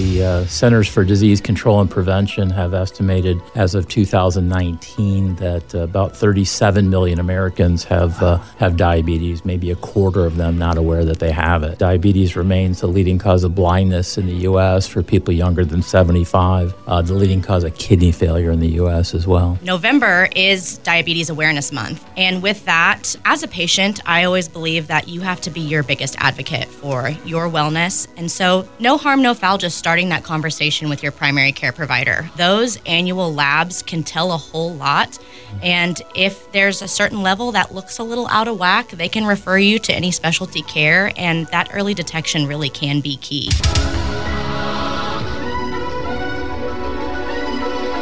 The uh, Centers for Disease Control and Prevention have estimated as of 2019 that uh, about 37 million Americans have uh, have diabetes. Maybe a quarter of them not aware that they have it. Diabetes remains the leading cause of blindness in the U.S. for people younger than 75. Uh, the leading cause of kidney failure in the U.S. as well. November is Diabetes Awareness Month, and with that, as a patient, I always believe that you have to be your biggest advocate for your wellness, and so no harm, no foul. Just starting that conversation with your primary care provider. Those annual labs can tell a whole lot. And if there's a certain level that looks a little out of whack, they can refer you to any specialty care, and that early detection really can be key.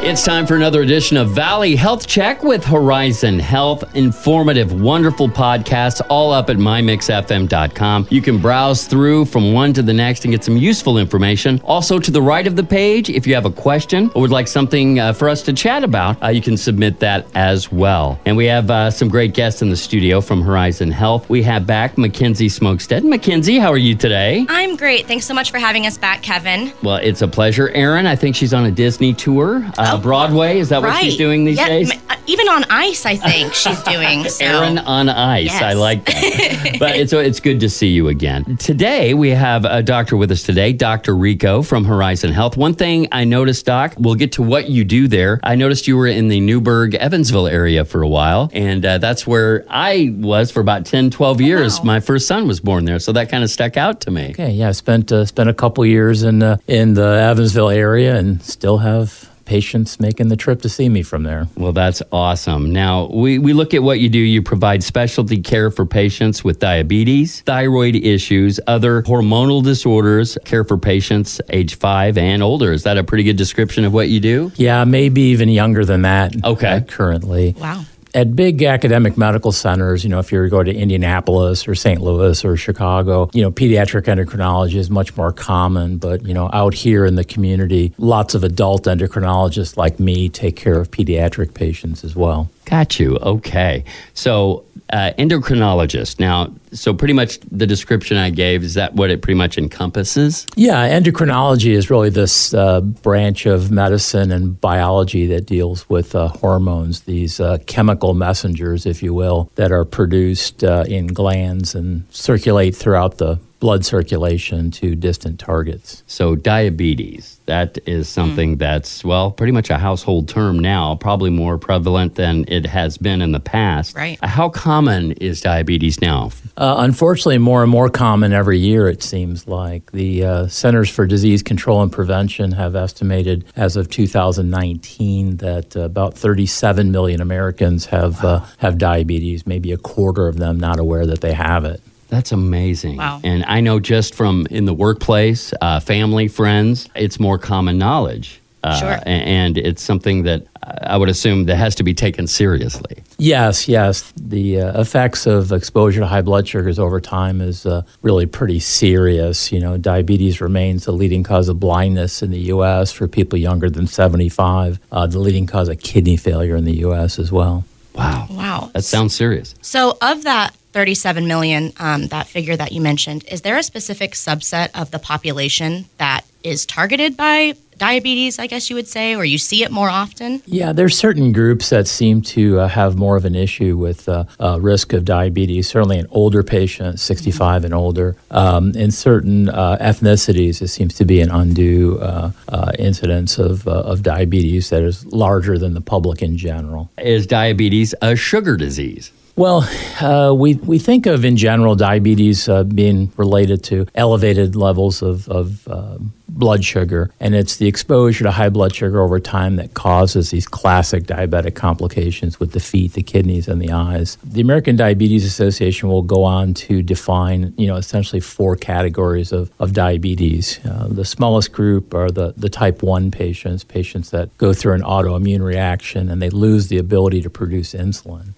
It's time for another edition of Valley Health Check with Horizon Health. Informative, wonderful podcast, all up at mymixfm.com. You can browse through from one to the next and get some useful information. Also, to the right of the page, if you have a question or would like something uh, for us to chat about, uh, you can submit that as well. And we have uh, some great guests in the studio from Horizon Health. We have back Mackenzie Smokestead. Mackenzie, how are you today? I'm great. Thanks so much for having us back, Kevin. Well, it's a pleasure. Erin, I think she's on a Disney tour. Uh, Oh, Broadway, is that what she's doing these Yeah, days? uh, even on ice, I think she's doing. So. Erin on ice. Yes. I like that. but it's it's good to see you again. Today we have a doctor with us today, Dr. Rico from Horizon Health. One thing I noticed, Doc, we'll get to what you do there. I noticed you were in the Newburgh, Evansville area for a while, and uh, that's where I was for about 10, 12 years. wow. My first son was born there, so that kind of stuck out to me. Okay, yeah, I spent uh, spent a couple years in uh, in the Evansville area, and still have patients making the trip to see me from there. Well, that's awesome. Now, we, we look at what you do. You provide specialty care for patients with diabetes, thyroid issues, other hormonal disorders, care for patients age five and older. Is that a pretty good description of what you do? Yeah, maybe even younger than that. Okay. uh, currently. Wow. At big academic medical centers, you know, if you go to Indianapolis or St. Louis or Chicago, you know, pediatric endocrinology is much more common. But, you know, out here in the community, lots of adult endocrinologists like me take care of pediatric patients as well. Got you. Okay. So, uh, endocrinologist. Now, so pretty much the description I gave, is that what it pretty much encompasses? Yeah, endocrinology is really this uh, branch of medicine and biology that deals with uh, hormones, these uh, chemical messengers, if you will, that are produced uh, in glands and circulate throughout the blood circulation to distant targets. So, diabetes, that is something that's, well, pretty much a household term now, probably more prevalent than it has been in the past. Right. How common is diabetes now? Uh, unfortunately, more and more common every year, it seems like. The uh, Centers for Disease Control and Prevention have estimated as of 2019 that uh, about 37 million Americans have, uh, have diabetes, maybe a quarter of them not aware that they have it. That's amazing. Wow. And I know just from in the workplace, uh, family, friends, it's more common knowledge. Uh, Sure. And it's something that I would assume that has to be taken seriously. Yes, yes. The uh, effects of exposure to high blood sugars over time is uh, really pretty serious. You know, diabetes remains the leading cause of blindness in the U.S. for people younger than 75, uh, the leading cause of kidney failure in the U.S. as well. Wow. Wow. That sounds serious. So, of that 37 million, um, that figure that you mentioned, is there a specific subset of the population that is targeted by diabetes, I guess you would say, or you see it more often? Yeah, there's certain groups that seem to uh, have more of an issue with uh, uh, risk of diabetes. Certainly, in older patients, 65 and older. Um, in certain uh, ethnicities, it seems to be an undue uh, uh, incidence of, uh, of diabetes that is larger than the public in general. Is diabetes a sugar disease? Well, uh, we, we think of in general diabetes uh, being related to elevated levels of, of um blood sugar, and it's the exposure to high blood sugar over time that causes these classic diabetic complications with the feet, the kidneys, and the eyes. The American Diabetes Association will go on to define, you know, essentially four categories of, of diabetes. Uh, the smallest group are the, the type 1 patients, patients that go through an autoimmune reaction and they lose the ability to produce insulin.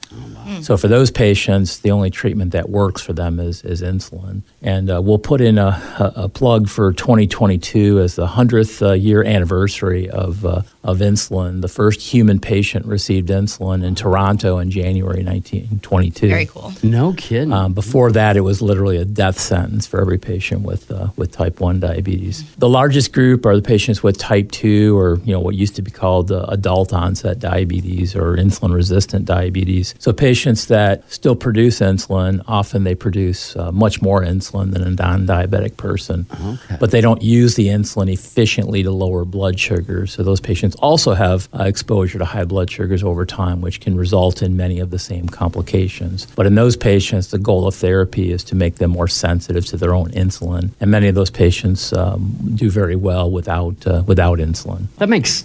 So for those patients, the only treatment that works for them is, is insulin. And uh, we'll put in a, a, a, plug for 2022 as the 100th uh, year anniversary of, uh, of insulin. The first human patient received insulin in Toronto in January 1922. Very cool. No kidding. Um, before that, it was literally a death sentence for every patient with, uh, with type 1 diabetes. The largest group are the patients with type 2 or you know what used to be called uh, adult onset diabetes or insulin resistant diabetes. So patients that still produce insulin, often they produce uh, much more insulin than a non-diabetic person. Okay. But they don't use the insulin efficiently to lower blood sugar. So those patients also have uh, exposure to high blood sugars over time, which can result in many of the same complications. But in those patients, the goal of therapy is to make them more sensitive to their own insulin. And many of those patients um, do very well without, uh, without insulin. That makes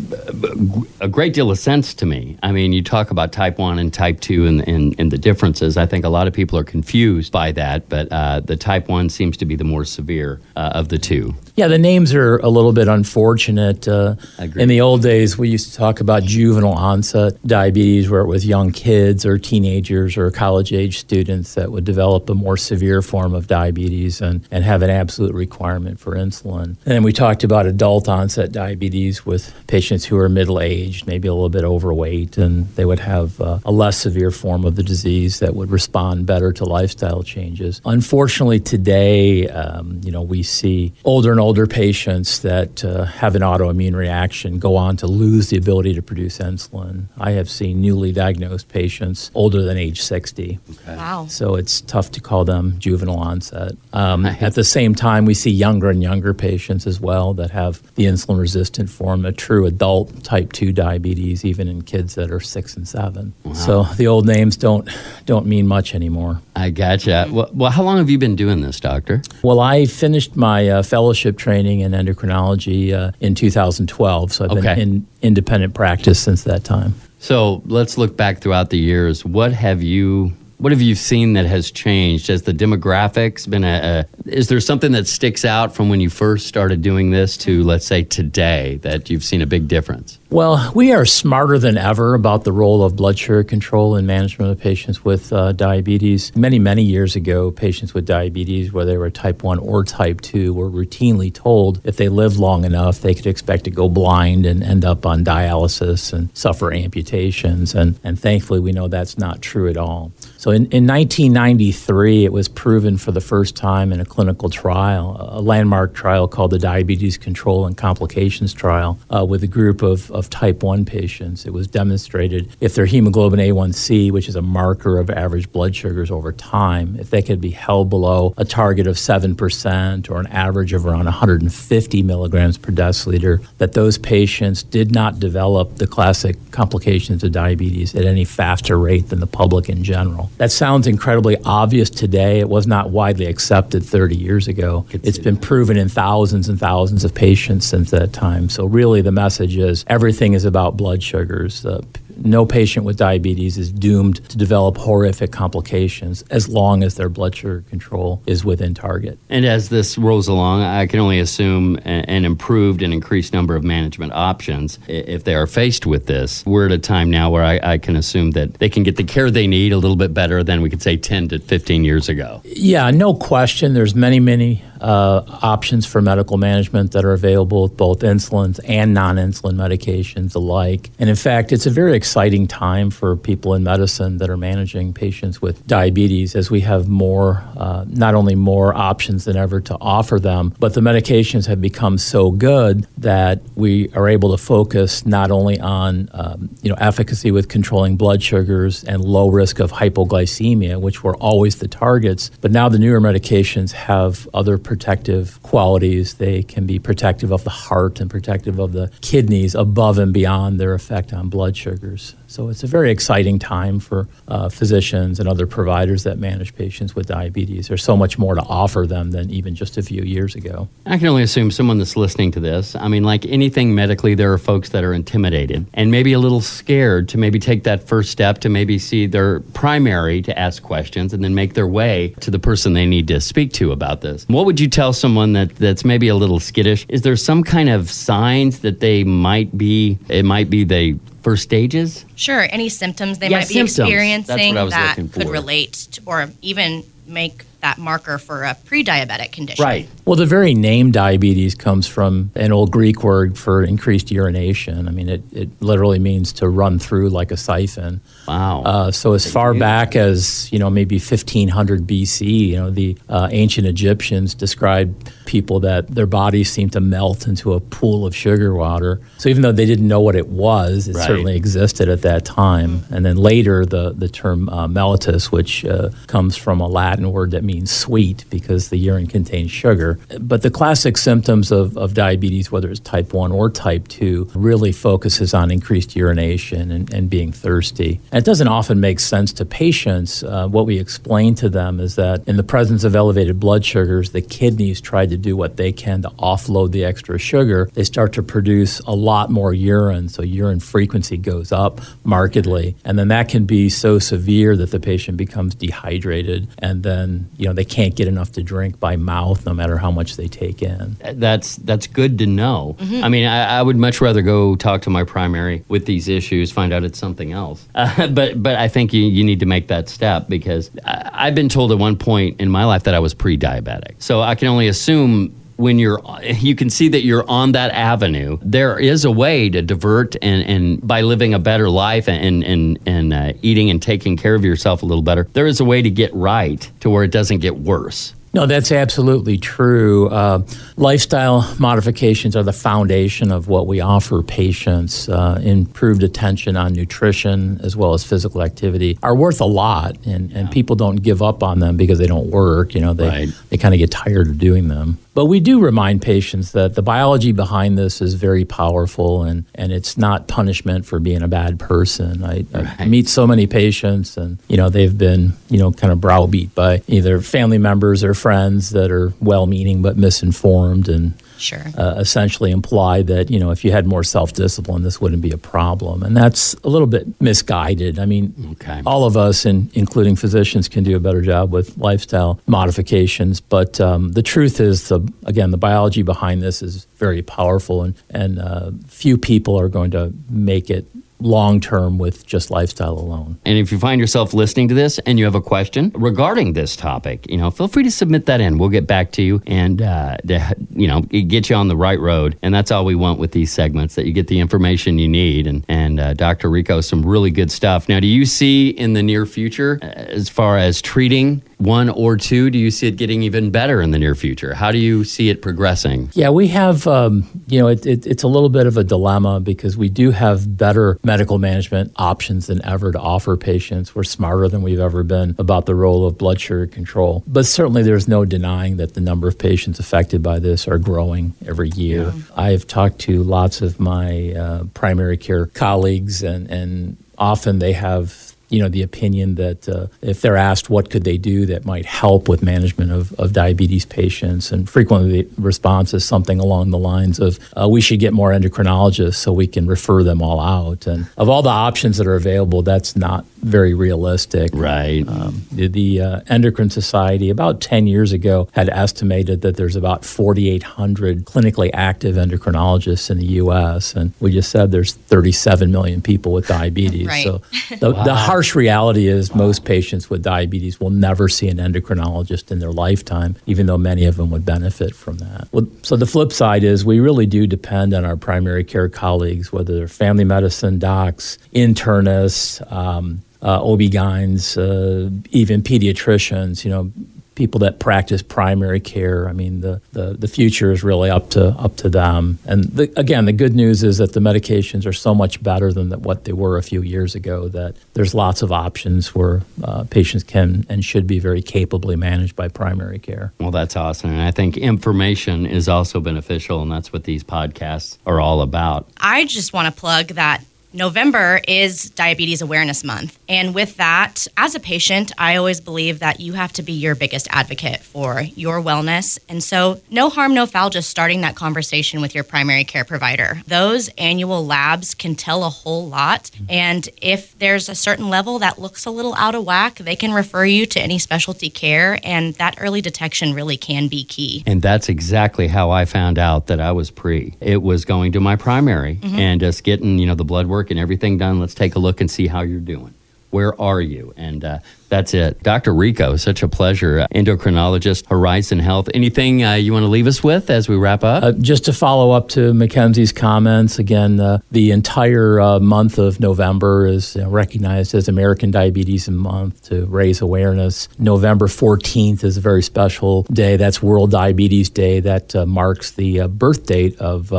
a great deal of sense to me. I mean, you talk about type 1 and type 2 and, and, and the differences. I think a lot of people are confused by that, but uh, the type 1 seems to be the more severe uh, of the two. Yeah, the names are a little bit unfortunate. Uh, in the old days, we used to talk about juvenile onset diabetes, where it was young kids or teenagers or college age students that would develop a more severe form of diabetes and, and have an absolute requirement for insulin. And then we talked about adult onset diabetes with patients who are middle aged, maybe a little bit overweight, and they would have uh, a less severe form of the disease that would respond better to lifestyle changes. Unfortunately, today, um, you know, we see older and older patients that uh, have an autoimmune reaction go on to lose the ability to produce insulin. I have seen newly diagnosed patients older than age 60. Okay. Wow. So it's tough to call them juvenile onset. Um, at the same time, we see younger and younger patients as well that have the insulin resistant form, a true adult type 2 diabetes, even in kids that are six and seven. Wow. So the old names don't, don't mean much anymore. I gotcha. Well, well, how long have you been doing this, doctor? Well, I finished my uh, fellowship training in endocrinology uh, in 2012, so I've okay. been in independent practice since that time. So let's look back throughout the years. What have you what have you seen that has changed? Has the demographics been a, a, Is there something that sticks out from when you first started doing this to, let's say, today that you've seen a big difference? Well, we are smarter than ever about the role of blood sugar control in management of patients with uh, diabetes. Many, many years ago, patients with diabetes, whether they were type 1 or type 2, were routinely told if they lived long enough, they could expect to go blind and end up on dialysis and suffer amputations. And, and thankfully, we know that's not true at all. So in, in 1993, it was proven for the first time in a clinical trial, a landmark trial called the Diabetes Control and Complications Trial, uh, with a group of, of type 1 patients, it was demonstrated if their hemoglobin A1C, which is a marker of average blood sugars over time, if they could be held below a target of 7% or an average of around 150 milligrams per deciliter, that those patients did not develop the classic complications of diabetes at any faster rate than the public in general. That sounds incredibly obvious today. It was not widely accepted 30 years ago. It's been proven in thousands and thousands of patients since that time. So, really, the message is everything is about blood sugars. Uh, no patient with diabetes is doomed to develop horrific complications as long as their blood sugar control is within target. And as this rolls along, I can only assume an improved and increased number of management options if they are faced with this. We're at a time now where I, I can assume that they can get the care they need a little bit better than we could say 10 to 15 years ago. Yeah, no question. There's many, many uh, options for medical management that are available with both insulins and non insulin medications alike. And in fact, it's a very exciting time for people in medicine that are managing patients with diabetes as we have more, uh, not only more options than ever to offer them, but the medications have become so good that we are able to focus not only on um, you know, efficacy with controlling blood sugars and low risk of hypoglycemia, which were always the targets, but now the newer medications have other protective qualities. They can be protective of the heart and protective of the kidneys above and beyond their effect on blood sugars. So it's a very exciting time for uh, physicians and other providers that manage patients with diabetes. There's so much more to offer them than even just a few years ago. I can only assume someone that's listening to this, I mean, like anything medically, there are folks that are intimidated and maybe a little scared to maybe take that first step to maybe see their primary to ask questions and then make their way to the person they need to speak to about this. What would you tell someone that that's maybe a little skittish? Is there some kind of signs that they might be? It might be they first stages. Sure, any symptoms they Yeah, might be symptoms. Experiencing what I was that could relate to, or even make that marker for a pre-diabetic condition. Right. Well, the very name diabetes comes from an old Greek word for increased urination. I mean, it, it literally means to run through like a siphon. Wow. Uh, so as far back as you know, maybe 1500 BC, you know, the uh, ancient Egyptians described people that their bodies seemed to melt into a pool of sugar water. So even though they didn't know what it was, it Right. certainly existed at that time. And then later, the the term uh, mellitus, which uh, comes from a Latin word that means sweet, because the urine contains sugar. But the classic symptoms of, of diabetes, whether it's type one or type two, really focuses on increased urination and, and being thirsty. And it doesn't often make sense to patients. Uh, what we explain to them is that in the presence of elevated blood sugars, the kidneys try to do what they can to offload the extra sugar. They start to produce a lot more urine, so urine frequency goes up markedly. And then that can be so severe that the patient becomes dehydrated and then, you know, they can't get enough to drink by mouth no matter how much they take in. That's that's good to know. I mean, I, I would much rather go talk to my primary with these issues, find out it's something else. Uh, but but I think you, you need to make that step because I, I've been told at one point in my life that I was pre-diabetic. So I can only assume when you're you can see that you're on that avenue there is a way to divert and, and by living a better life and and and uh, eating and taking care of yourself a little better there is a way to get right to where it doesn't get worse No, that's absolutely true. Uh, lifestyle modifications are the foundation of what we offer patients. Uh, improved attention on nutrition as well as physical activity are worth a lot, and, and people don't give up on them because they don't work. You know, they, Right. they kind of get tired of doing them. But we do remind patients that the biology behind this is very powerful and, and it's not punishment for being a bad person. I, I meet so many patients and, you know, they've been, you know, kind of browbeat by either family members or friends that are well meaning but misinformed and Sure. uh, essentially imply that you know if you had more self-discipline this wouldn't be a problem and that's a little bit misguided i mean Okay. all of us and including physicians can do a better job with lifestyle modifications but um, the truth is the again the biology behind this is very powerful and and uh, few people are going to make it long term with just lifestyle alone And if you find yourself listening to this and you have a question regarding this topic, you know, feel free to submit that in. We'll get back to you and, uh, to, you know, get you on the right road. And that's all we want with these segments that you get the information you need. And, and uh, Dr. Rico, some really good stuff. Now, do you see in the near future, uh, as far as treating one or two, do you see it getting even better in the near future? How do you see it progressing? Yeah, we have, um, you know, it, it, it's a little bit of a dilemma because we do have better medical management options than ever to offer patients. We're smarter than we've ever been about the role of blood sugar control. But certainly there's no denying that the number of patients affected by this are growing every year. I've talked to lots of my uh, primary care colleagues, and, and often they have you know the opinion that uh, if they're asked what could they do that might help with management of, of diabetes patients and frequently the response is something along the lines of uh, we should get more endocrinologists so we can refer them all out and of all the options that are available that's not very realistic Right. um, the the uh, Endocrine Society, about 10 years ago, had estimated that there's about 4,800 clinically active endocrinologists in the U.S., and we just said there's 37 million people with diabetes. Right. So the, the harsh reality is most patients with diabetes will never see an endocrinologist in their lifetime, even though many of them would benefit from that. Well, so the flip side is we really do depend on our primary care colleagues, whether they're family medicine docs, internists, um, uh, OB-GYNs, uh, even pediatricians, you know, people that practice primary care. I mean, the, the, the future is really up to up to them. And the, again, the good news is that the medications are so much better than that what they were a few years ago. That there's lots of options where uh, patients can and should be very capably managed by primary care. Well, that's awesome. And I think information is also beneficial, and that's what these podcasts are all about. I just want to plug that November is Diabetes Awareness Month. And with that, as a patient, I always believe that you have to be your biggest advocate for your wellness. And so, no harm, no foul, just starting that conversation with your primary care provider. Those annual labs can tell a whole lot. And if there's a certain level that looks a little out of whack, they can refer you to any specialty care. And that early detection really can be key. And that's exactly how I found out that I was pre. It was going to my primary mm-hmm. and just getting, you know, the blood work and everything done. Let's take a look and see how you're doing. Where are you? And uh, that's it. Dr. Rico, such a pleasure. Endocrinologist, Horizon Health. Anything uh, you want to leave us with as we wrap up? Uh, just to follow up to Mackenzie's comments, again, uh, the entire uh, month of November is recognized as American Diabetes Month to raise awareness. November 14th is a very special day. That's World Diabetes Day. That uh, marks the uh, birth date of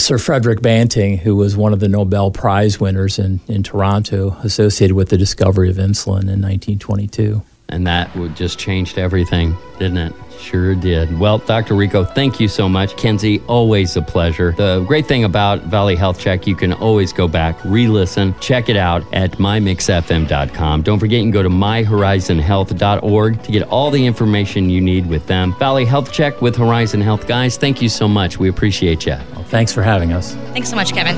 Sir Frederick Banting, who was one of the Nobel Prize winners in, in Toronto associated with the discovery of insulin in 1920. 2022. And that would just changed everything, didn't it? Sure did. Well, Dr. Rico, thank you so much. Kenzie, always a pleasure. The great thing about Valley Health Check, you can always go back, re listen, check it out at mymixfm.com. Don't forget, you can go to myhorizonhealth.org to get all the information you need with them. Valley Health Check with Horizon Health. Guys, thank you so much. We appreciate you. Well, thanks for having us. Thanks so much, Kevin.